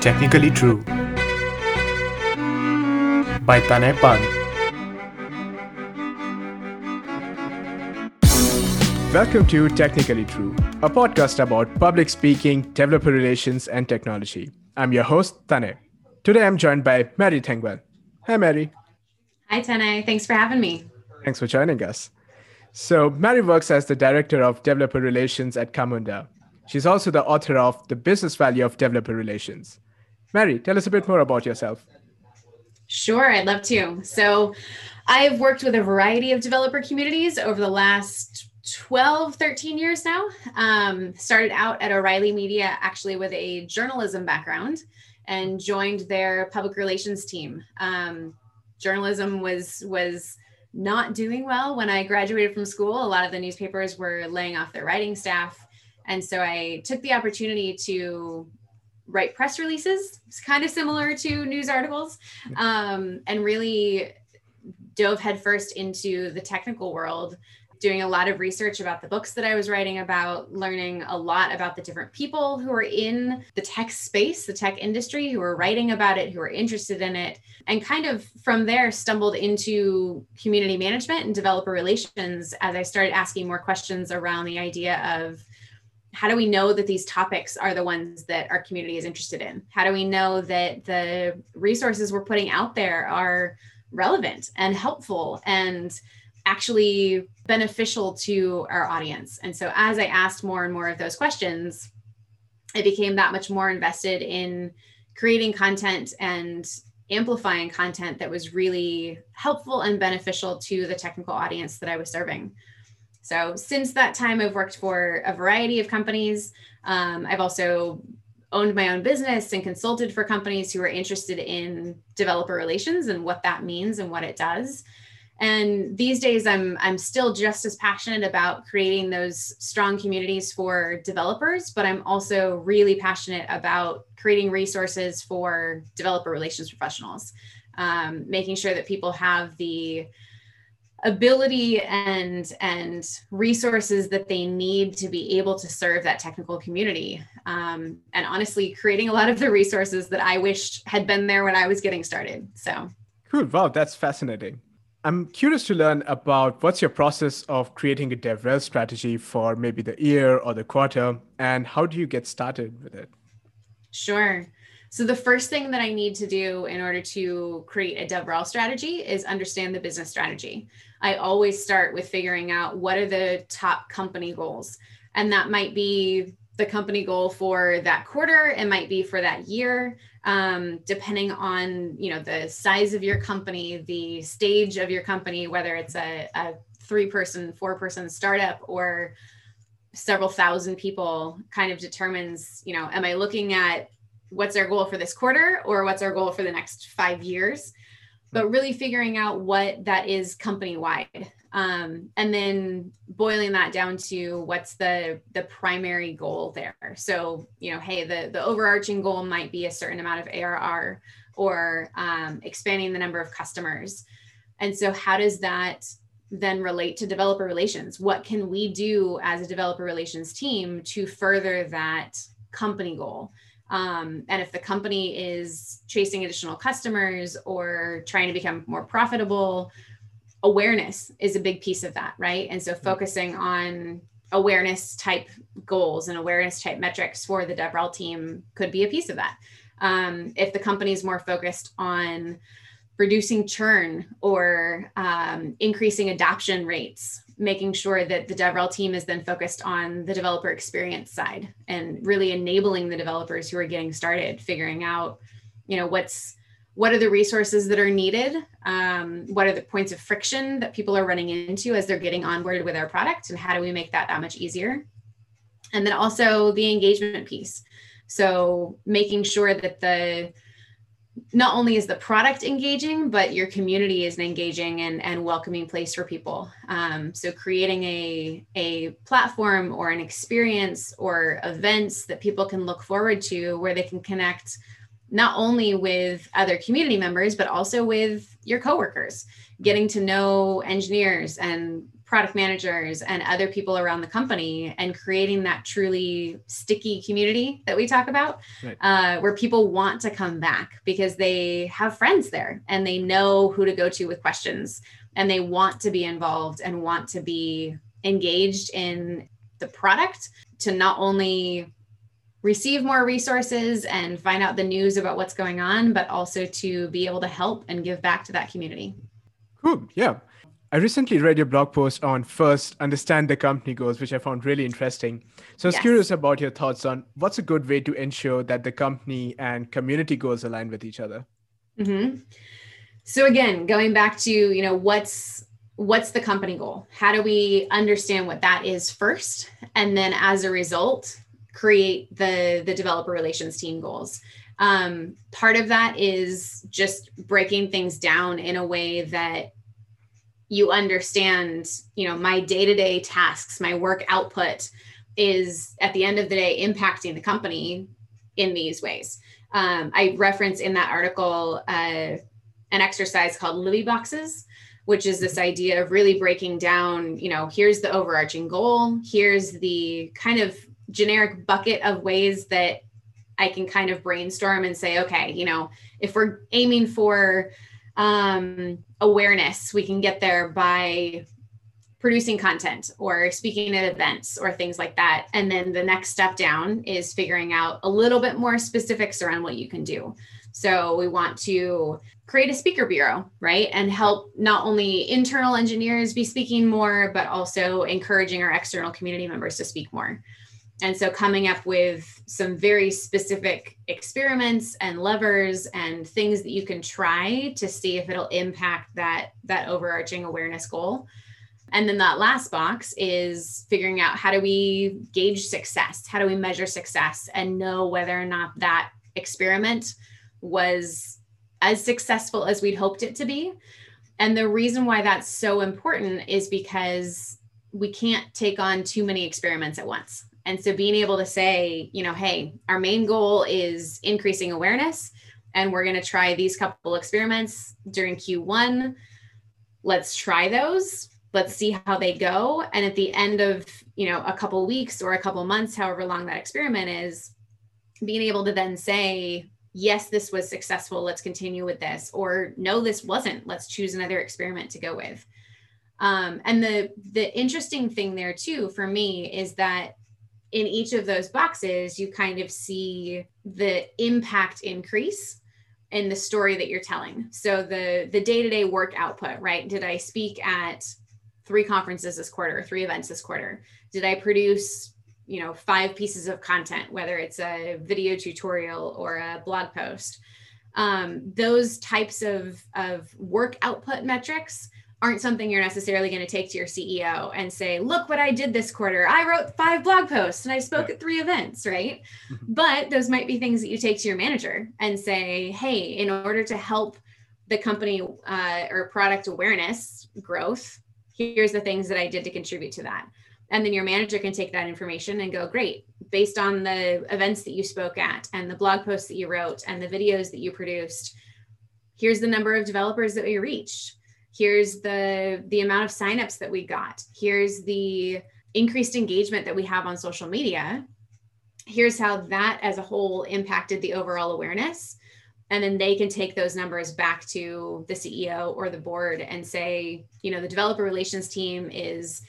Technically True by Tanay Pant. Welcome to Technically True, a podcast about public speaking, developer relations, and technology. I'm your host, Tanay. Today I'm joined by Mary Thengvall. Hi, Mary. Hi, Tanay. Thanks for having me. Thanks for joining us. So, Mary works as the Director of Developer Relations at Camunda. She's also the author of The Business Value of Developer Relations. Mary, tell us a bit more about yourself. Sure, I'd love to. So, I've worked with a variety of developer communities over the last 12, 13 years now. Um, started out at O'Reilly Media actually with a journalism background and joined their public relations team. Um, journalism was was not doing well when I graduated from school. A lot of the newspapers were laying off their writing staff. And so I took the opportunity to write press releases, it's kind of similar to news articles, um, and really dove headfirst into the technical world doing a lot of research about the books that I was writing about, learning a lot about the different people who are in the tech space, the tech industry, who are writing about it, who are interested in it, and kind of from there stumbled into community management and developer relations as I started asking more questions around the idea of how do we know that these topics are the ones that our community is interested in? How do we know that the resources we're putting out there are relevant and helpful and actually beneficial to our audience. And so as I asked more and more of those questions, I became that much more invested in creating content and amplifying content that was really helpful and beneficial to the technical audience that I was serving. So since that time, I've worked for a variety of companies. Um, I've also owned my own business and consulted for companies who are interested in developer relations and what that means and what it does and these days i'm i'm still just as passionate about creating those strong communities for developers but i'm also really passionate about creating resources for developer relations professionals um, making sure that people have the ability and and resources that they need to be able to serve that technical community um, and honestly creating a lot of the resources that i wished had been there when i was getting started so cool wow that's fascinating I'm curious to learn about what's your process of creating a DevRel strategy for maybe the year or the quarter, and how do you get started with it? Sure. So the first thing that I need to do in order to create a DevRel strategy is understand the business strategy. I always start with figuring out what are the top company goals. And that might be the company goal for that quarter it might be for that year um, depending on you know the size of your company the stage of your company whether it's a, a three person four person startup or several thousand people kind of determines you know am i looking at what's our goal for this quarter or what's our goal for the next five years but really figuring out what that is company wide um, and then boiling that down to what's the the primary goal there. So you know hey the the overarching goal might be a certain amount of arr or um, expanding the number of customers. And so how does that then relate to developer relations? What can we do as a developer relations team to further that company goal um, and if the company is chasing additional customers or trying to become more profitable, awareness is a big piece of that, right? And so focusing on awareness type goals and awareness type metrics for the DevRel team could be a piece of that. Um, if the company is more focused on reducing churn or um, increasing adoption rates making sure that the DevRel team is then focused on the developer experience side and really enabling the developers who are getting started, figuring out, you know, what's what are the resources that are needed, um, what are the points of friction that people are running into as they're getting onboarded with our product, and how do we make that that much easier? And then also the engagement piece. So making sure that the not only is the product engaging, but your community is an engaging and, and welcoming place for people. Um, so creating a, a platform or an experience or events that people can look forward to where they can connect not only with other community members, but also with your coworkers, getting to know engineers and product managers and other people around the company and creating that truly sticky community that we talk about right. uh, where people want to come back because they have friends there and they know who to go to with questions and they want to be involved and want to be engaged in the product to not only receive more resources and find out the news about what's going on, but also to be able to help and give back to that community. Cool. Yeah. I recently read your blog post on first understand the company goals, which I found really interesting. So I was yes. curious about your thoughts on what's a good way to ensure that the company and community goals align with each other. Mm-hmm. So again, going back to you know what's what's the company goal? How do we understand what that is first, and then as a result, create the the developer relations team goals. Um, part of that is just breaking things down in a way that you understand you know my day-to-day tasks my work output is at the end of the day impacting the company in these ways. Um, i reference in that article uh, an exercise called libby boxes which is this idea of really breaking down you know here's the overarching goal here's the kind of generic bucket of ways that i can kind of brainstorm and say okay you know if we're aiming for um, awareness we can get there by producing content or speaking at events or things like that. And then the next step down is figuring out a little bit more specifics around what you can do. So we want to create a speaker bureau, right? And help not only internal engineers be speaking more, but also encouraging our external community members to speak more. And so coming up with some very specific experiments and levers and things that you can try to see if it'll impact that that overarching awareness goal. And then that last box is figuring out how do we gauge success? How do we measure success and know whether or not that experiment was as successful as we'd hoped it to be? And the reason why that's so important is because we can't take on too many experiments at once and so being able to say, you know, hey, our main goal is increasing awareness and we're going to try these couple experiments during Q1. Let's try those. Let's see how they go. And at the end of, you know, a couple weeks or a couple months, however long that experiment is, being able to then say, yes, this was successful. Let's continue with this. Or no, this wasn't. Let's choose another experiment to go with. Um, and the the interesting thing there too for me is that in each of those boxes, you kind of see the impact increase in the story that you're telling. So the the day-to-day work output, right? Did I speak at three conferences this quarter, three events this quarter? Did I produce, you know, five pieces of content, whether it's a video tutorial or a blog post? Um, those types of, of work output metrics aren't something you're necessarily going to take to your CEO and say, look what I did this quarter. I wrote five blog posts and I spoke yeah. at three events, right? Mm-hmm. But those might be things that you take to your manager and say, hey, in order to help the company uh, or product awareness growth, here's the things that I did to contribute to that. And then your manager can take that information and go, great, based on the events that you spoke at and the blog posts that you wrote and the videos that you produced, here's the number of developers that we reached here's the the amount of signups that we got. Here's the increased engagement that we have on social media. Here's how that as a whole impacted the overall awareness. And then they can take those numbers back to the CEO or the board and say you know the developer relations team is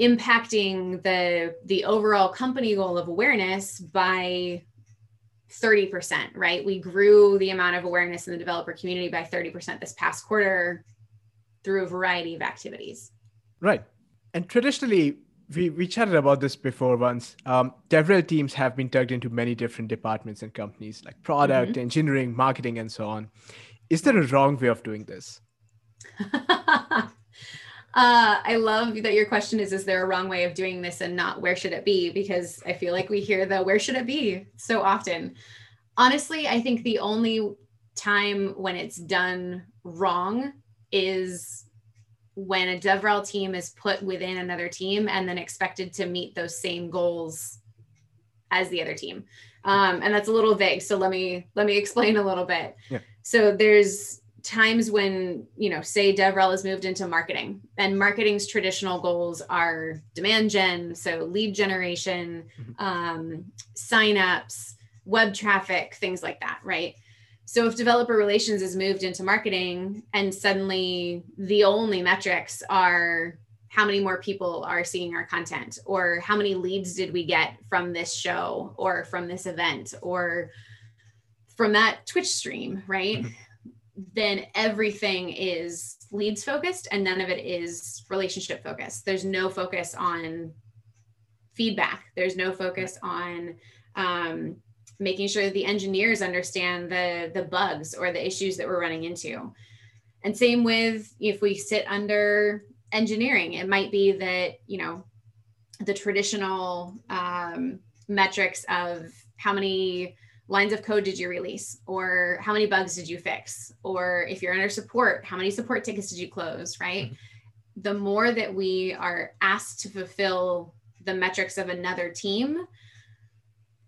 impacting the the overall company goal of awareness by 30%, right? We grew the amount of awareness in the developer community by 30% this past quarter through a variety of activities. Right. And traditionally, we, we chatted about this before once. Um, DevRel teams have been tugged into many different departments and companies like product, mm-hmm. engineering, marketing, and so on. Is there a wrong way of doing this? uh, I love that your question is Is there a wrong way of doing this and not where should it be? Because I feel like we hear the where should it be so often. Honestly, I think the only time when it's done wrong is when a DevRel team is put within another team and then expected to meet those same goals as the other team. Um, and that's a little vague. So let me let me explain a little bit. Yeah. So there's times when you know say devrel has moved into marketing and marketing's traditional goals are demand gen so lead generation mm-hmm. um, signups web traffic things like that right so if developer relations is moved into marketing and suddenly the only metrics are how many more people are seeing our content or how many leads did we get from this show or from this event or from that twitch stream right mm-hmm then everything is leads focused and none of it is relationship focused. There's no focus on feedback. There's no focus on um, making sure that the engineers understand the the bugs or the issues that we're running into. And same with if we sit under engineering, it might be that you know the traditional um, metrics of how many lines of code did you release or how many bugs did you fix or if you're under support how many support tickets did you close right mm-hmm. the more that we are asked to fulfill the metrics of another team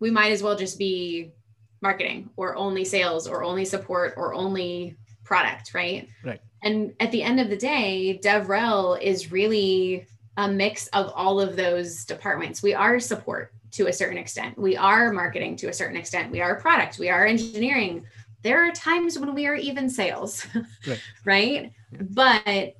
we might as well just be marketing or only sales or only support or only product right right and at the end of the day devrel is really a mix of all of those departments we are support to a certain extent. We are marketing to a certain extent. We are product. We are engineering. There are times when we are even sales, right? right? But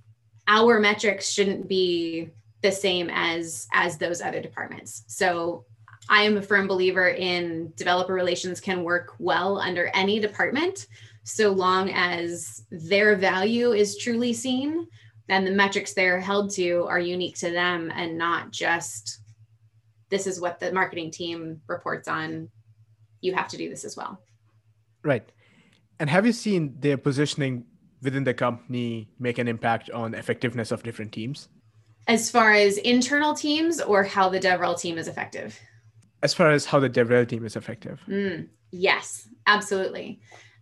our metrics shouldn't be the same as as those other departments. So I am a firm believer in developer relations can work well under any department so long as their value is truly seen and the metrics they're held to are unique to them and not just this is what the marketing team reports on. You have to do this as well. Right. And have you seen their positioning within the company make an impact on effectiveness of different teams? As far as internal teams or how the DevRel team is effective? As far as how the DevRel team is effective. Mm, yes, absolutely.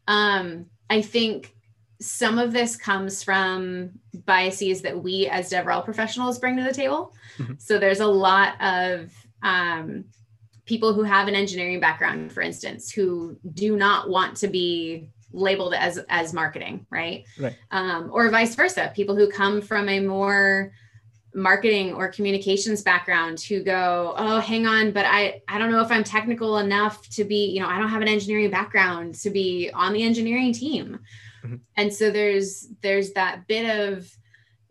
Um, I think some of this comes from biases that we as DevRel professionals bring to the table. Mm-hmm. So there's a lot of um, people who have an engineering background, for instance, who do not want to be labeled as as marketing, right? Right. Um, or vice versa, people who come from a more marketing or communications background who go oh hang on but i i don't know if i'm technical enough to be you know i don't have an engineering background to be on the engineering team mm-hmm. and so there's there's that bit of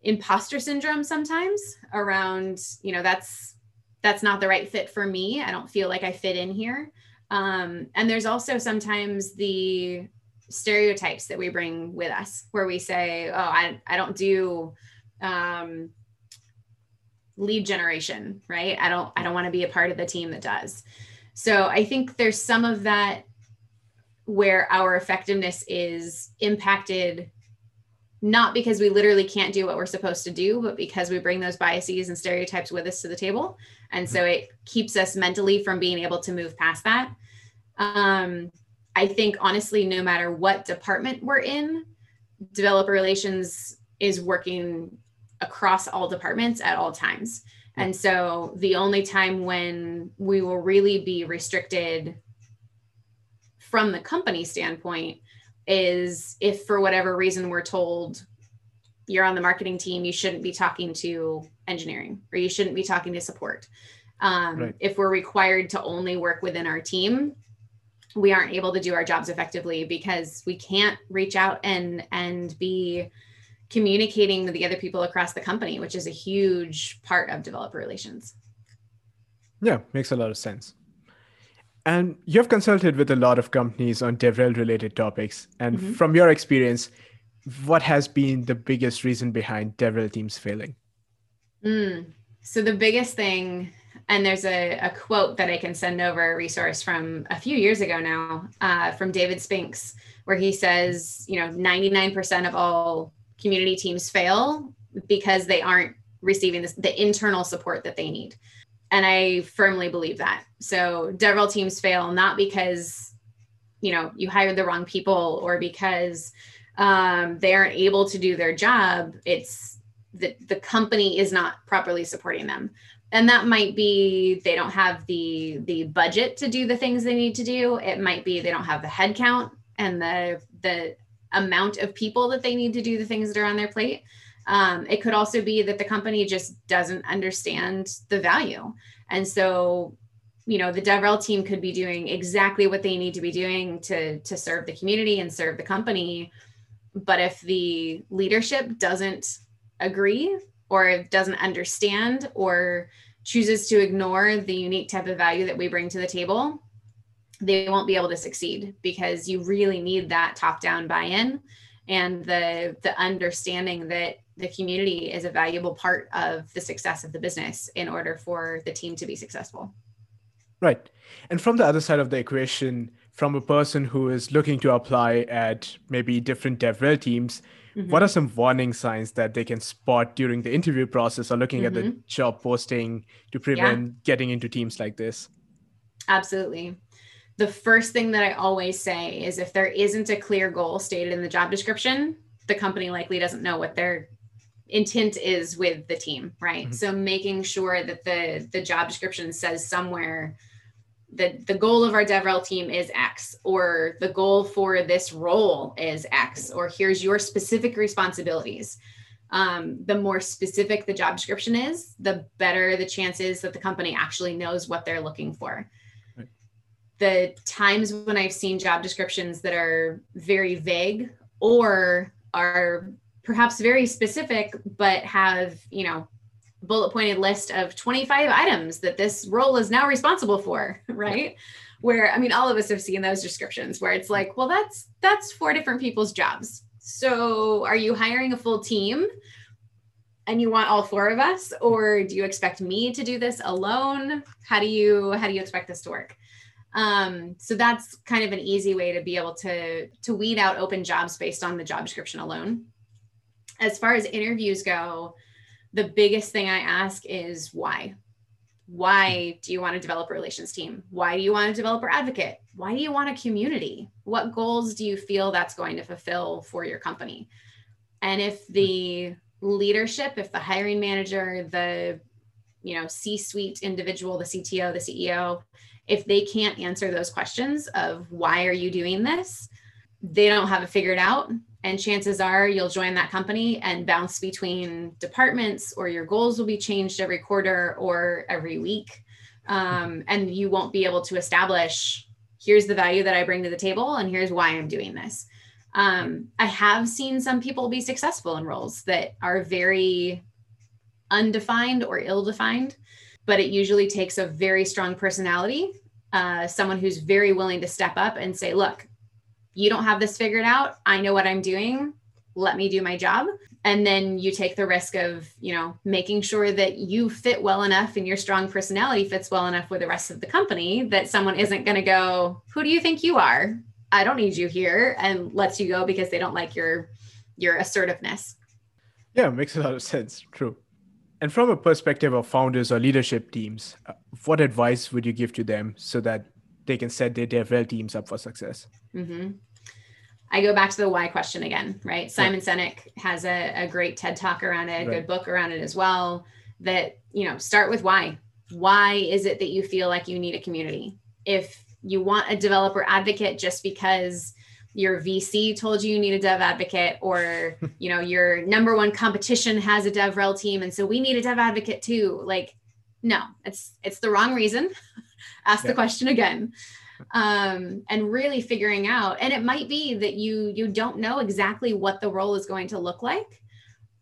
imposter syndrome sometimes around you know that's that's not the right fit for me. I don't feel like I fit in here. Um, and there's also sometimes the stereotypes that we bring with us where we say, oh, I, I don't do um, lead generation, right? I don't, I don't want to be a part of the team that does. So I think there's some of that where our effectiveness is impacted not because we literally can't do what we're supposed to do, but because we bring those biases and stereotypes with us to the table. And so it keeps us mentally from being able to move past that. Um, I think honestly, no matter what department we're in, developer relations is working across all departments at all times. And so the only time when we will really be restricted from the company standpoint is if for whatever reason we're told you're on the marketing team, you shouldn't be talking to engineering or you shouldn't be talking to support. Um, right. If we're required to only work within our team, we aren't able to do our jobs effectively because we can't reach out and and be communicating with the other people across the company, which is a huge part of developer relations. Yeah, makes a lot of sense. And you've consulted with a lot of companies on DevRel related topics. And mm-hmm. from your experience, what has been the biggest reason behind DevRel teams failing? Mm. So, the biggest thing, and there's a, a, quote that I can send over a resource from a few years ago now uh, from David Spinks, where he says, you know, 99% of all community teams fail because they aren't receiving this, the internal support that they need. And I firmly believe that. So DevRel teams fail not because, you know, you hired the wrong people or because um, they aren't able to do their job. It's that the company is not properly supporting them. And that might be they don't have the the budget to do the things they need to do. It might be they don't have the headcount and the the amount of people that they need to do the things that are on their plate. Um, it could also be that the company just doesn't understand the value. And so, you know, the DevRel team could be doing exactly what they need to be doing to, to serve the community and serve the company. But if the leadership doesn't agree or doesn't understand or chooses to ignore the unique type of value that we bring to the table, they won't be able to succeed because you really need that top down buy-in and the the understanding that the community is a valuable part of the success of the business in order for the team to be successful right and from the other side of the equation from a person who is looking to apply at maybe different devrel teams mm-hmm. what are some warning signs that they can spot during the interview process or looking mm-hmm. at the mm-hmm. job posting to prevent yeah. getting into teams like this absolutely the first thing that I always say is if there isn't a clear goal stated in the job description, the company likely doesn't know what their intent is with the team, right? Mm-hmm. So making sure that the the job description says somewhere that the goal of our DevRel team is X, or the goal for this role is X, or here's your specific responsibilities. Um, the more specific the job description is, the better the chances that the company actually knows what they're looking for the times when I've seen job descriptions that are very vague or are perhaps very specific, but have, you know, bullet pointed list of 25 items that this role is now responsible for, right? Where I mean, all of us have seen those descriptions where it's like, well, that's that's four different people's jobs. So are you hiring a full team? and you want all four of us or do you expect me to do this alone how do you how do you expect this to work um, so that's kind of an easy way to be able to to weed out open jobs based on the job description alone. As far as interviews go, the biggest thing I ask is why. Why do you want a relations team? Why do you want a developer advocate? Why do you want a community? What goals do you feel that's going to fulfill for your company? And if the leadership, if the hiring manager, the you know, C-suite individual, the CTO, the CEO, if they can't answer those questions of why are you doing this, they don't have it figured out. And chances are you'll join that company and bounce between departments, or your goals will be changed every quarter or every week. Um, and you won't be able to establish here's the value that I bring to the table, and here's why I'm doing this. Um, I have seen some people be successful in roles that are very undefined or ill defined but it usually takes a very strong personality, uh, someone who's very willing to step up and say, look, you don't have this figured out. I know what I'm doing. Let me do my job. And then you take the risk of, you know, making sure that you fit well enough and your strong personality fits well enough with the rest of the company that someone isn't going to go, who do you think you are? I don't need you here and lets you go because they don't like your your assertiveness. Yeah, makes a lot of sense. True. And from a perspective of founders or leadership teams, uh, what advice would you give to them so that they can set their DevRel teams up for success? Mm-hmm. I go back to the why question again, right? Simon yeah. Sinek has a, a, great TED talk around it, a right. good book around it as well. That, you know, start with why. Why is it that you feel like you need a community? If you want a developer advocate just because your VC told you you need a dev advocate, or you know your number one competition has a DevRel team, and so we need a dev advocate too. Like, no, it's it's the wrong reason. Ask yeah. the question again, um, and really figuring out. And it might be that you you don't know exactly what the role is going to look like,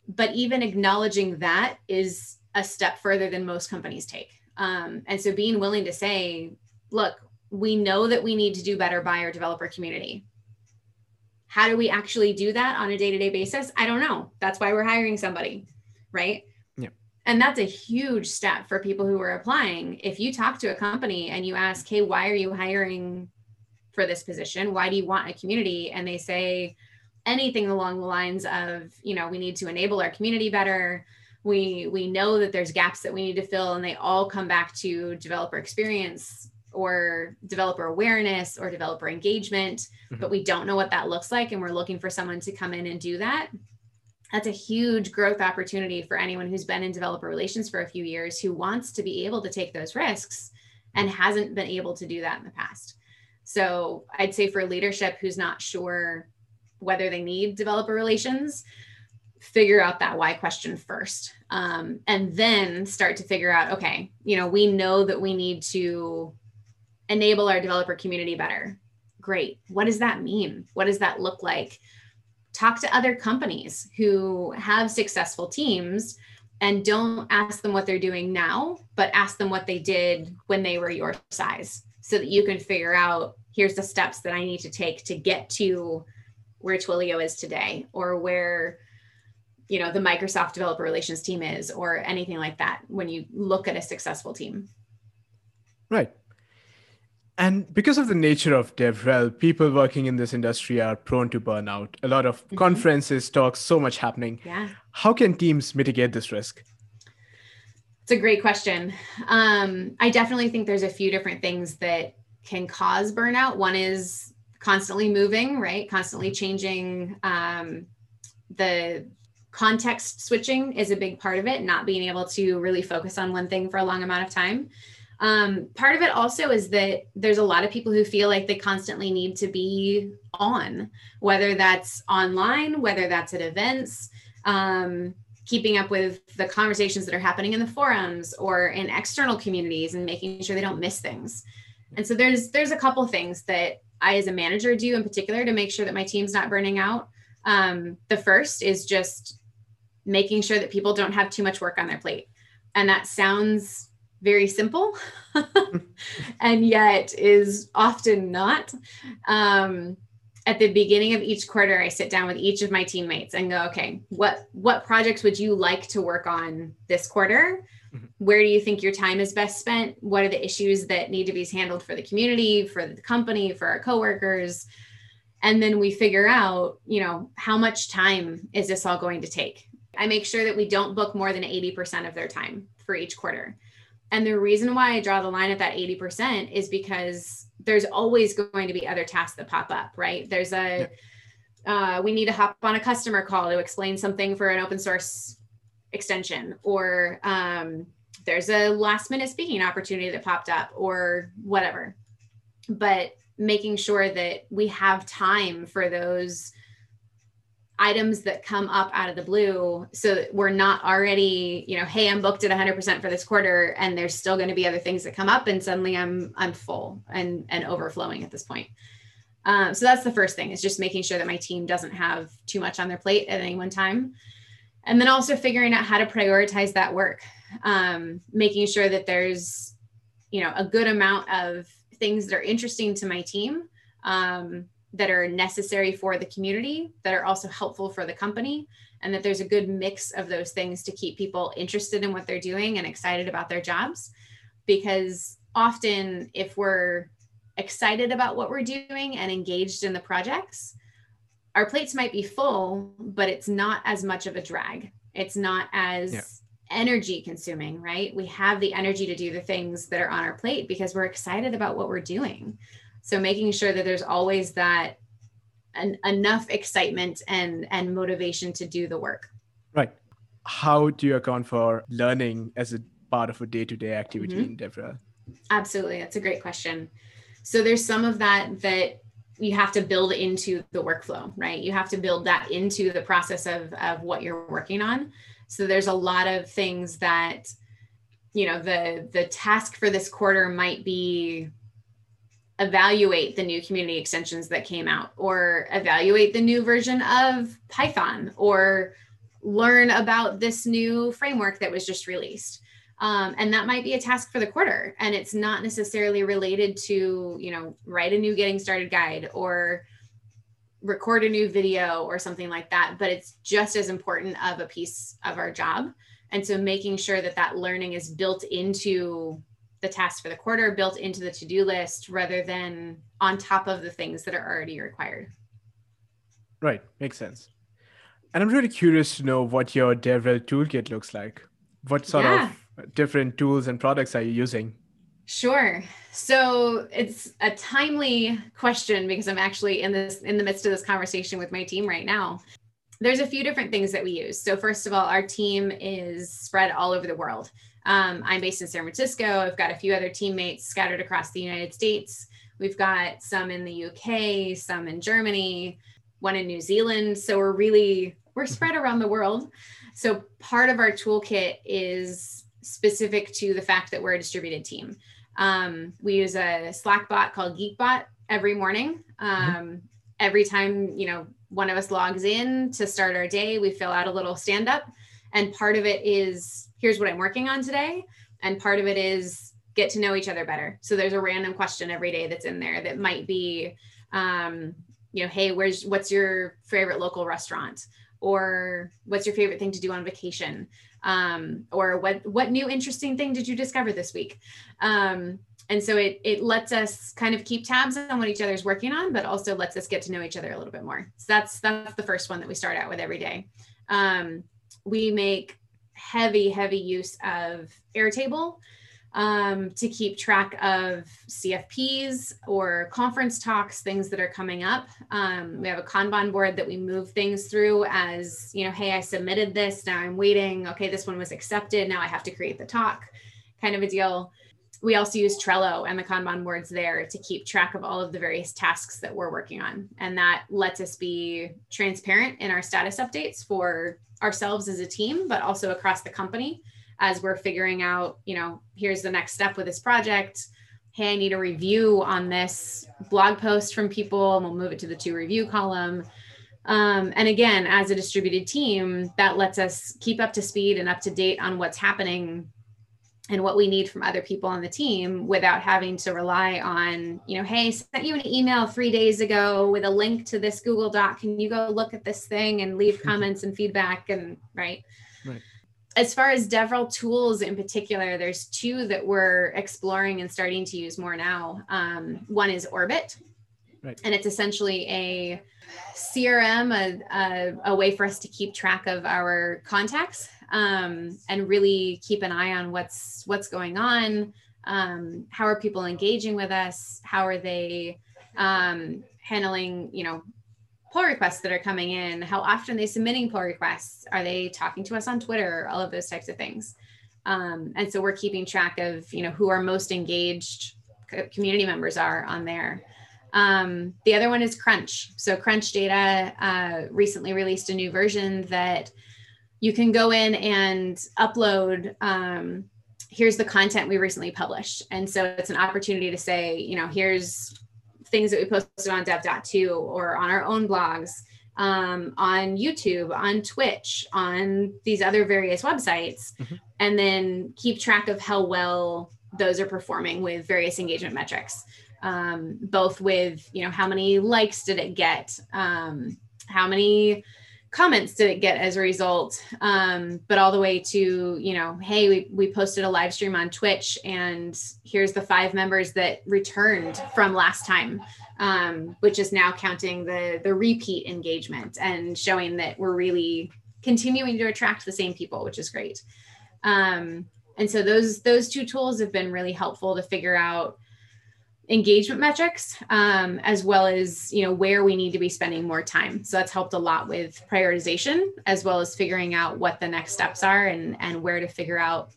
but even acknowledging that is a step further than most companies take. Um, and so being willing to say, look, we know that we need to do better by our developer community how do we actually do that on a day-to-day basis? I don't know. That's why we're hiring somebody right? Yeah. And that's a huge step for people who are applying. If you talk to a company and you ask hey why are you hiring for this position? Why do you want a community? And they say anything along the lines of you know we need to enable our community better. We we know that there's gaps that we need to fill and they all come back to developer experience or developer awareness or developer engagement, mm-hmm. but we don't know what that looks like. And we're looking for someone to come in and do that. That's a huge growth opportunity for anyone who's been in developer relations for a few years who wants to be able to take those risks and hasn't been able to do that in the past. So I'd say for leadership who's not sure whether they need developer relations, figure out that why question first. Um, and then start to figure out, okay, you know, we know that we need to enable our developer community better. Great. What does that mean? What does that look like? Talk to other companies who have successful teams and don't ask them what they're doing now, but ask them what they did when they were your size so that you can figure out here's the steps that I need to take to get to where Twilio is today or where you know the Microsoft developer relations team is or anything like that when you look at a successful team. Right. And because of the nature of DevRel, people working in this industry are prone to burnout. A lot of mm-hmm. conferences, talks, so much happening. Yeah. How can teams mitigate this risk? It's a great question. Um, I definitely think there's a few different things that can cause burnout. One is constantly moving, right? Constantly changing. Um, the context switching is a big part of it, not being able to really focus on one thing for a long amount of time. Um, part of it also is that there's a lot of people who feel like they constantly need to be on, whether that's online, whether that's at events, um, keeping up with the conversations that are happening in the forums or in external communities and making sure they don't miss things. And so there's there's a couple things that I as a manager do in particular to make sure that my team's not burning out. Um, the first is just making sure that people don't have too much work on their plate. And that sounds very simple and yet is often not. Um, at the beginning of each quarter, I sit down with each of my teammates and go, okay, what what projects would you like to work on this quarter? Mm-hmm. Where do you think your time is best spent? What are the issues that need to be handled for the community, for the company, for our coworkers? And then we figure out, you know, how much time is this all going to take? I make sure that we don't book more than 80% of their time for each quarter. And the reason why I draw the line at that 80% is because there's always going to be other tasks that pop up, right? There's a, yeah. uh, we need to hop on a customer call to explain something for an open source extension, or um, there's a last minute speaking opportunity that popped up, or whatever. But making sure that we have time for those items that come up out of the blue. So we're not already you know hey i'm booked at 100% for this quarter and there's still going to be other things that come up and suddenly i'm i'm full and and overflowing at this point. Um, so that's the first thing is just making sure that my team doesn't have too much on their plate at any one time. And then also figuring out how to prioritize that work. Um, making sure that there's you know a good amount of things that are interesting to my team. Um, that are necessary for the community that are also helpful for the company and that there's a good mix of those things to keep people interested in what they're doing and excited about their jobs. Because often if we're excited about what we're doing and engaged in the projects our plates might be full but it's not as much of a drag. It's not as yeah. energy consuming right? We have the energy to do the things that are on our plate because we're excited about what we're doing so making sure that there's always that an, enough excitement and and motivation to do the work. Right. How do you account for learning as a part of a day-to-day activity mm-hmm. in DevRel absolutely. That's a great question. So there's some of that that you have to build into the workflow right? You have to build that into the process of of what you're working on. So there's a lot of things that you know the the task for this quarter might be evaluate the new community extensions that came out or evaluate the new version of Python or learn about this new framework that was just released. Um, and that might be a task for the quarter and it's not necessarily related to you know write a new getting started guide or record a new video or something like that but it's just as important of a piece of our job and so making sure that that learning is built into the tasks for the quarter built into the to-do list rather than on top of the things that are already required. Right, makes sense. And I'm really curious to know what your DevRel toolkit looks like. What sort yeah. of different tools and products are you using? Sure. So it's a timely question because I'm actually in this in the midst of this conversation with my team right now. There's a few different things that we use. So first of all, our team is spread all over the world. Um, I'm based in San Francisco. I've got a few other teammates scattered across the United States. We've got some in the UK, some in Germany. one in New Zealand. So we're really we're spread around the world. So part of our toolkit is specific to the fact that we're a distributed team. Um, we use a Slack bot called Geekbot every morning. Mm-hmm. Um. Every time you know one of us logs in to start our day, we fill out a little stand up, and part of it is here's what I'm working on today, and part of it is get to know each other better. So there's a random question every day that's in there that might be, um, you know, hey, where's what's your favorite local restaurant? Or what's your favorite thing to do on vacation? Um, or what what new interesting thing did you discover this week? Um, and so it it lets us kind of keep tabs on what each other's working on, but also lets us get to know each other a little bit more. So that's that's the first one that we start out with every day. Um, we make heavy heavy use of Airtable um, to keep track of CFPs or conference talks, things that are coming up. Um, we have a Kanban board that we move things through as, you know, hey, I submitted this, now I'm waiting. Okay, this one was accepted, now I have to create the talk, kind of a deal. We also use Trello and the Kanban boards there to keep track of all of the various tasks that we're working on. And that lets us be transparent in our status updates for ourselves as a team, but also across the company as we're figuring out, you know, here's the next step with this project. Hey, I need a review on this blog post from people, and we'll move it to the to review column. Um, and again, as a distributed team, that lets us keep up to speed and up to date on what's happening and what we need from other people on the team without having to rely on, you know, hey, sent you an email three days ago with a link to this Google Doc. Can you go look at this thing and leave comments and feedback? And right. Right as far as DevRel tools in particular, there's two that we're exploring and starting to use more now. Um, one is Orbit, right. and it's essentially a CRM, a, a, a, way for us to keep track of our contacts um, and really keep an eye on what's what's going on. Um, how are people engaging with us? How are they um, handling, you know, pull requests that are coming in? How often they submitting pull requests? Are they talking to us on twitter? All of those types of things. Um, and so we're keeping track of you know who our most engaged community members are on there. Um, the other one is crunch. So crunch data uh, recently released a new version that you can go in and upload um, here's the content we recently published and so it's an opportunity to say you know here's things that we posted on dev.to or on our own blogs, um, on YouTube, on Twitch, on these other various websites, mm-hmm. and then keep track of how well those are performing with various engagement metrics. Um, both with you know how many likes did it get, um, how many comments did it get as a result um, but all the way to you know hey we, we posted a live stream on twitch and here's the five members that returned from last time um, which is now counting the the repeat engagement and showing that we're really continuing to attract the same people which is great. Um, and so those those two tools have been really helpful to figure out engagement metrics um, as well as you know where we need to be spending more time. So that's helped a lot with prioritization as well as figuring out what the next steps are and and where to figure out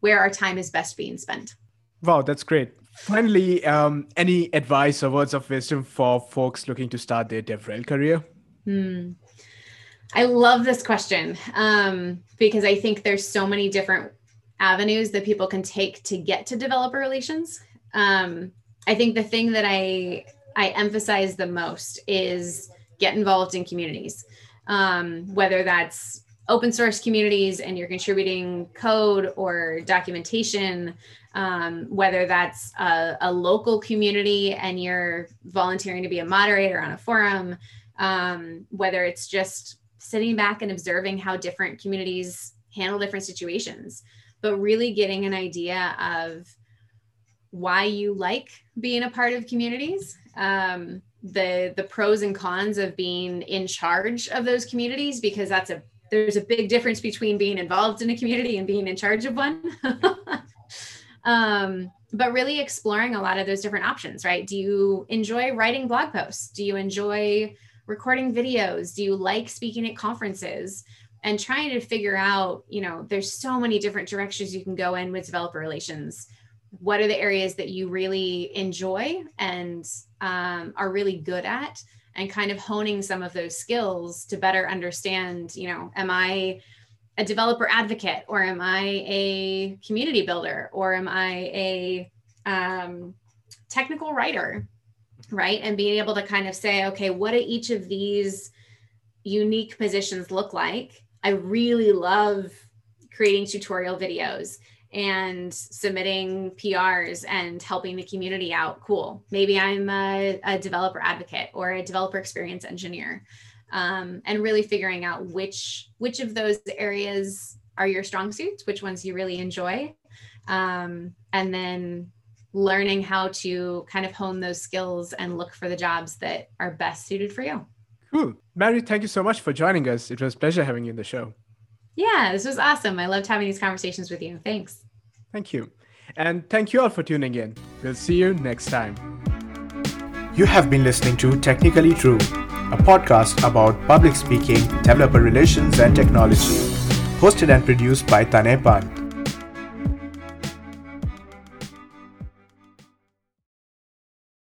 where our time is best being spent. Wow that's great. Finally um, any advice or words of wisdom for folks looking to start their devrel career? Hmm. i love this question um, because i think there's so many different avenues that people can take to get to developer relations. Um, I think the thing that I I emphasize the most is get involved in communities, um, whether that's open source communities and you're contributing code or documentation, um, whether that's a, a, local community and you're volunteering to be a moderator on a forum, um, whether it's just sitting back and observing how different communities handle different situations, but really getting an idea of why you like being a part of communities. Um, the the pros and cons of being in charge of those communities because that's a there's a big difference between being involved in a community and being in charge of one. Um, but really exploring a lot of those different options right? Do you enjoy writing blog posts? Do you enjoy recording videos? Do you like speaking at conferences? And trying to figure out you know there's so many different directions you can go in with developer relations what are the areas that you really enjoy and um, are really good at and kind of honing some of those skills to better understand, you know, am I a developer advocate or am I a community builder or am I a um, technical writer, right? And being able to kind of say, okay, what do each of these unique positions look like? I really love creating tutorial videos and submitting PRs and helping the community out. Cool. Maybe I'm a, a developer advocate or a developer experience engineer. Um, and really figuring out which which of those areas are your strong suits, which ones you really enjoy, um, and then learning how to kind of hone those skills and look for the jobs that are best suited for you. Cool. Mary, thank you so much for joining us. It was a pleasure having you in the show. Yeah, this was awesome. I loved having these conversations with you. Thanks. Thank you. And thank you all for tuning in. We'll see you next time. You have been listening to Technically True, a podcast about public speaking, developer relations, and technology. Hosted and produced by Tanay Pant.